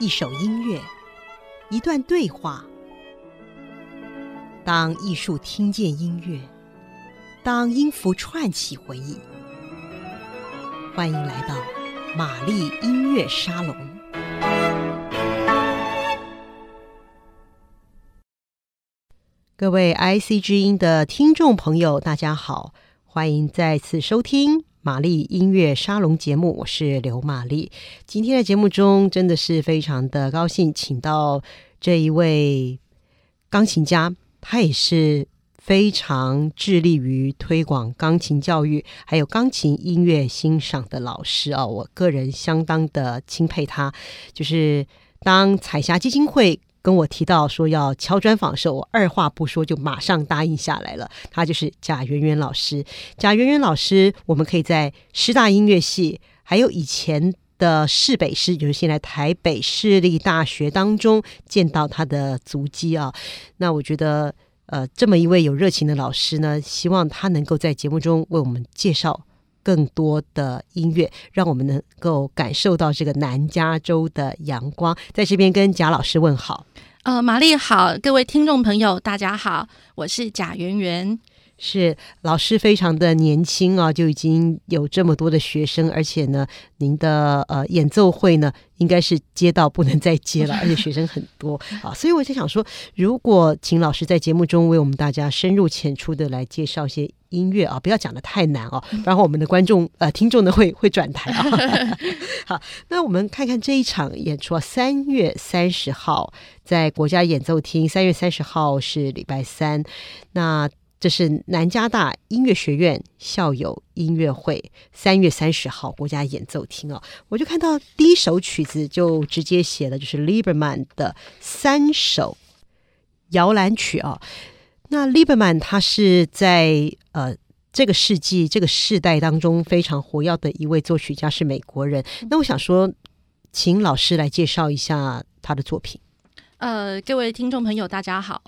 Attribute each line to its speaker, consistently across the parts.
Speaker 1: 一首音乐，一段对话。当艺术听见音乐，当音符串起回忆。欢迎来到玛丽音乐沙龙。各位 IC 之音的听众朋友，大家好，欢迎再次收听。玛丽音乐沙龙节目，我是刘玛丽。今天的节目中，真的是非常的高兴，请到这一位钢琴家，他也是非常致力于推广钢琴教育，还有钢琴音乐欣赏的老师啊。我个人相当的钦佩他，就是当彩霞基金会。跟我提到说要敲专访的时候，我二话不说就马上答应下来了。他就是贾圆圆老师。贾圆圆老师，我们可以在师大音乐系，还有以前的市北师，就是现在台北市立大学当中见到他的足迹啊。那我觉得，呃，这么一位有热情的老师呢，希望他能够在节目中为我们介绍。更多的音乐，让我们能够感受到这个南加州的阳光。在这边跟贾老师问好。
Speaker 2: 呃，玛丽好，各位听众朋友，大家好，我是贾圆圆。
Speaker 1: 是老师非常的年轻啊，就已经有这么多的学生，而且呢，您的呃演奏会呢，应该是接到不能再接了，而且学生很多啊，所以我就想说，如果请老师在节目中为我们大家深入浅出的来介绍一些音乐啊，不要讲的太难哦，然后我们的观众呃听众呢会会转台啊。好，那我们看看这一场演出啊，三月三十号在国家演奏厅，三月三十号是礼拜三，那。这是南加大音乐学院校友音乐会，三月三十号国家演奏厅哦，我就看到第一首曲子就直接写了就是 Lieberman 的三首摇篮曲啊。那 Lieberman 他是在呃这个世纪这个世代当中非常活跃的一位作曲家，是美国人。那我想说，请老师来介绍一下他的作品。
Speaker 2: 呃，各位听众朋友，大家好。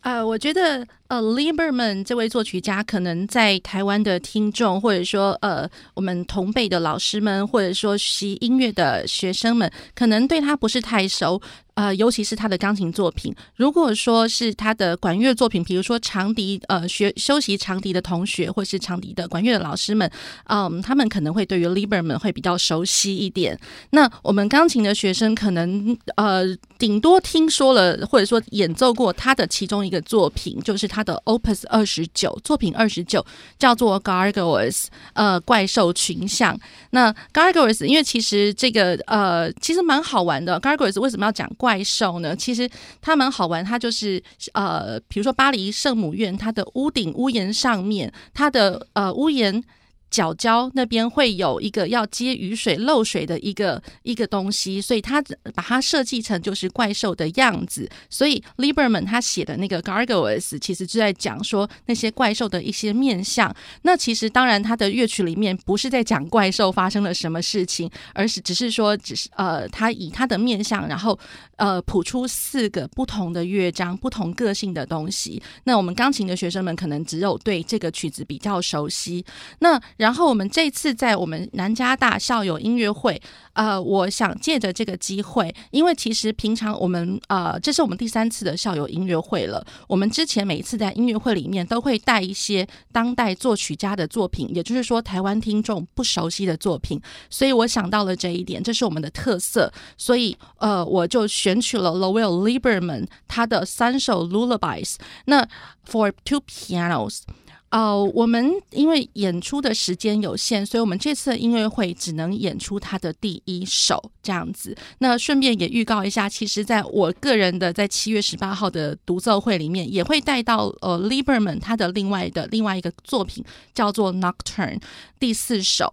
Speaker 2: 呃，我觉得呃，Lieberman 这位作曲家，可能在台湾的听众，或者说呃，我们同辈的老师们，或者说学音乐的学生们，可能对他不是太熟。呃，尤其是他的钢琴作品，如果说是他的管乐作品，比如说长笛，呃，学修习长笛的同学，或是长笛的管乐的老师们，嗯，他们可能会对于 Lieberman 会比较熟悉一点。那我们钢琴的学生可能呃，顶多听说了，或者说演奏过他的其中一个作品，就是他的 Opus 二十九作品二十九，叫做 Gargoyles，呃，怪兽群像。那 Gargoyles，因为其实这个呃，其实蛮好玩的。Gargoyles 为什么要讲怪？怪兽呢？其实它蛮好玩，它就是呃，比如说巴黎圣母院，它的屋顶屋檐上面，它的呃屋檐。角角那边会有一个要接雨水漏水的一个一个东西，所以他把它设计成就是怪兽的样子。所以 Lieberman 他写的那个 Gargoyles 其实就在讲说那些怪兽的一些面相。那其实当然他的乐曲里面不是在讲怪兽发生了什么事情，而是只是说只是呃他以他的面相，然后呃谱出四个不同的乐章、不同个性的东西。那我们钢琴的学生们可能只有对这个曲子比较熟悉。那然后我们这次在我们南加大校友音乐会，呃，我想借着这个机会，因为其实平常我们呃，这是我们第三次的校友音乐会了。我们之前每一次在音乐会里面都会带一些当代作曲家的作品，也就是说台湾听众不熟悉的作品。所以我想到了这一点，这是我们的特色。所以呃，我就选取了 Lowell Lieberman 他的三首 Lullabies，那 For Two Pianos。哦我们因为演出的时间有限，所以我们这次的音乐会只能演出他的第一首这样子。那顺便也预告一下，其实在我个人的在七月十八号的独奏会里面，也会带到呃 Lieberman 他的另外的另外一个作品，叫做 Nocturne 第四首。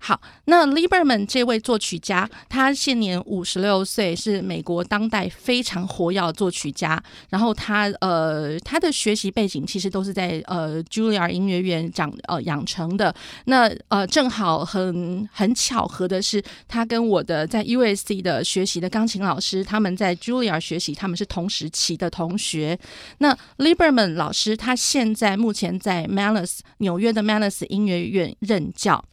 Speaker 2: 好，那 Lieberman 这位作曲家，他现年五十六岁，是美国当代非常活跃的作曲家。然后他呃，他的学习背景其实都是在呃 Julia 音乐院长呃养成的。那呃，正好很很巧合的是，他跟我的在 USC 的学习的钢琴老师，他们在 Julia 学习，他们是同时期的同学。那 Lieberman 老师他现在目前在 Mannes 纽约的 Mannes 音乐院任教。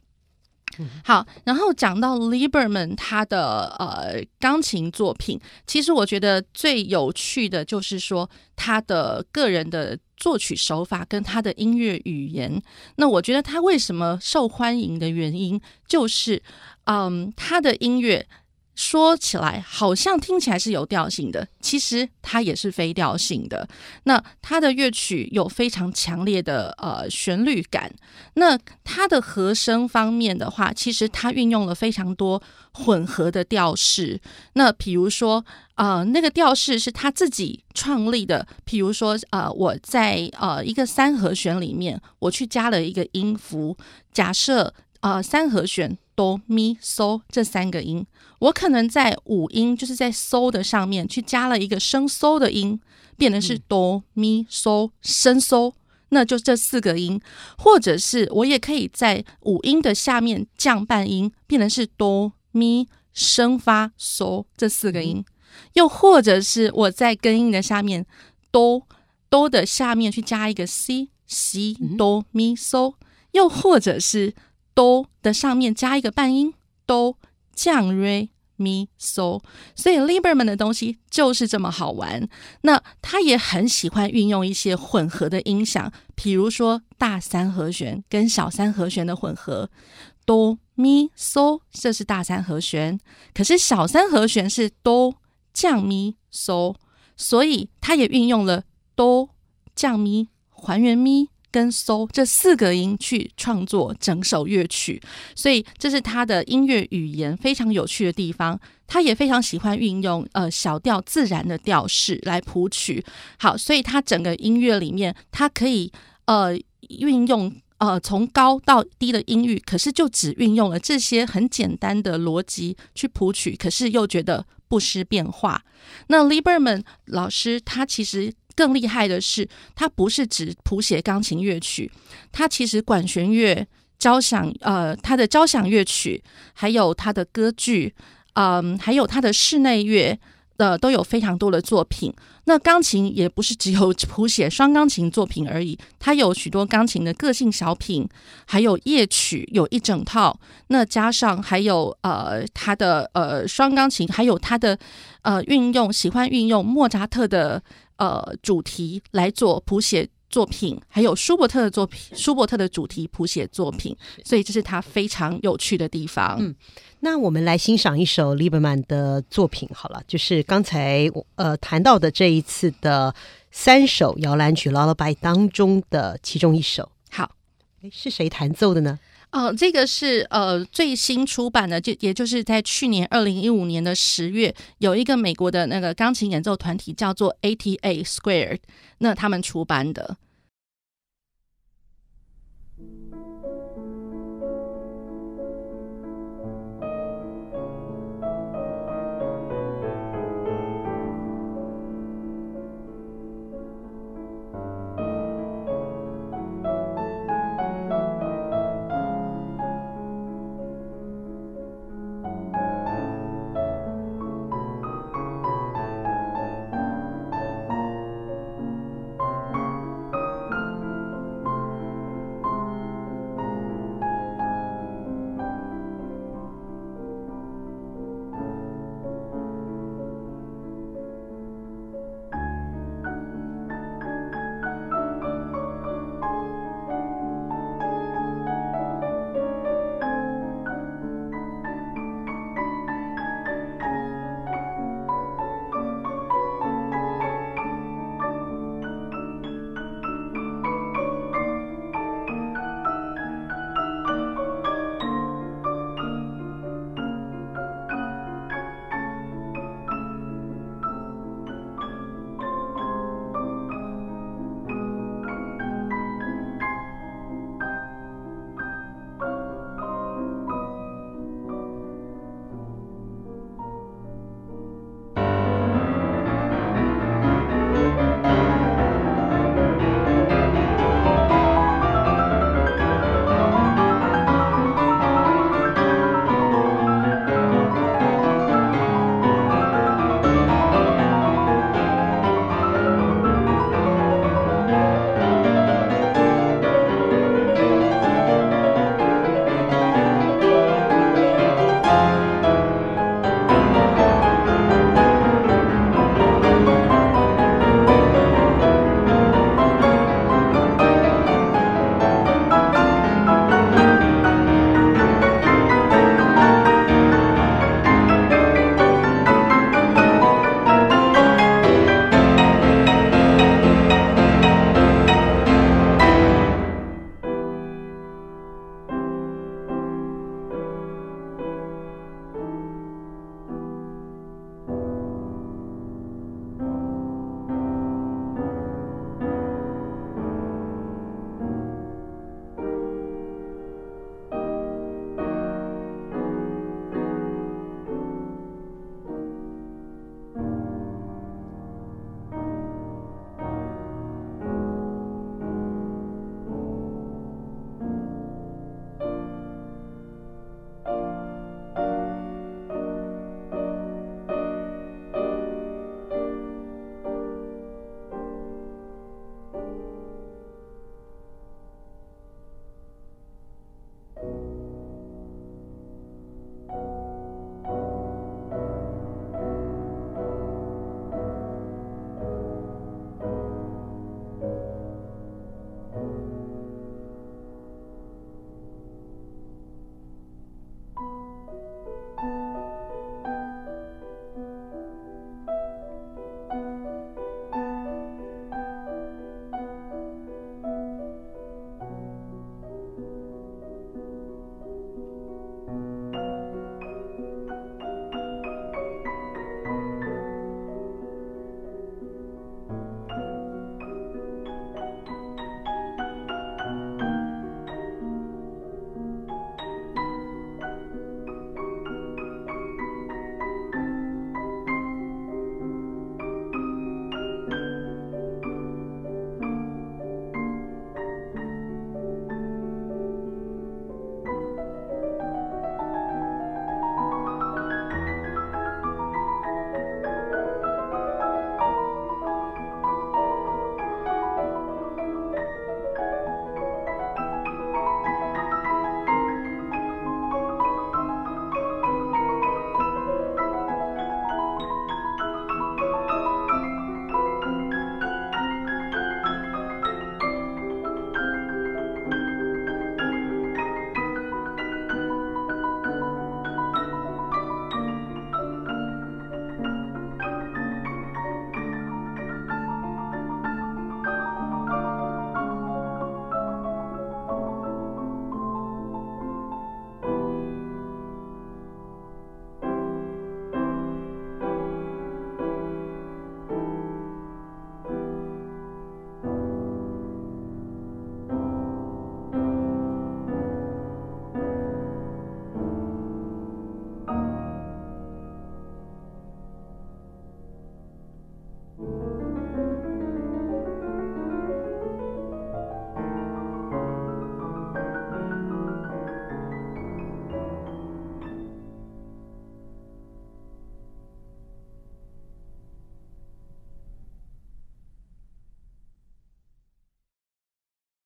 Speaker 2: 好，然后讲到 Lieberman 他的呃钢琴作品，其实我觉得最有趣的就是说他的个人的作曲手法跟他的音乐语言。那我觉得他为什么受欢迎的原因，就是嗯，他的音乐。说起来好像听起来是有调性的，其实它也是非调性的。那它的乐曲有非常强烈的呃旋律感。那它的和声方面的话，其实它运用了非常多混合的调式。那比如说呃那个调式是他自己创立的，比如说呃我在呃一个三和弦里面，我去加了一个音符，假设呃三和弦。哆咪嗦这三个音，我可能在五音，就是在嗦的上面去加了一个升嗦的音，变成是哆咪嗦升嗦，那就这四个音。或者是我也可以在五音的下面降半音，变成是哆咪升发嗦这四个音。又或者是我在根音的下面哆哆的下面去加一个 C C 哆咪嗦，又或者是。哆的上面加一个半音，哆降瑞咪嗦，所以 Lieberman 的东西就是这么好玩。那他也很喜欢运用一些混合的音响，比如说大三和弦跟小三和弦的混合，哆咪嗦，这是大三和弦，可是小三和弦是哆降咪嗦，所以他也运用了哆降咪还原咪。跟嗦这四个音去创作整首乐曲，所以这是他的音乐语言非常有趣的地方。他也非常喜欢运用呃小调自然的调式来谱曲。好，所以他整个音乐里面，他可以呃运用呃从高到低的音域，可是就只运用了这些很简单的逻辑去谱曲，可是又觉得不失变化。那 Lieberman 老师他其实。更厉害的是，他不是只谱写钢琴乐曲，他其实管弦乐、交响呃，他的交响乐曲，还有他的歌剧，嗯，还有他的室内乐，呃，都有非常多的作品。那钢琴也不是只有谱写双钢琴作品而已，他有许多钢琴的个性小品，还有夜曲有一整套。那加上还有呃，他的呃双钢琴，还有他的呃运用，喜欢运用莫扎特的。呃，主题来做谱写作品，还有舒伯特的作品，舒伯特的主题谱写作品，所以这是他非常有趣的地方。
Speaker 1: 嗯，那我们来欣赏一首利伯曼的作品好了，就是刚才呃谈到的这一次的三首摇篮曲 Lullaby 当中的其中一首。
Speaker 2: 好，
Speaker 1: 诶，是谁弹奏的呢？
Speaker 2: 哦，这个是呃最新出版的，就也就是在去年二零一五年的十月，有一个美国的那个钢琴演奏团体叫做 ATA Squared，那他们出版的。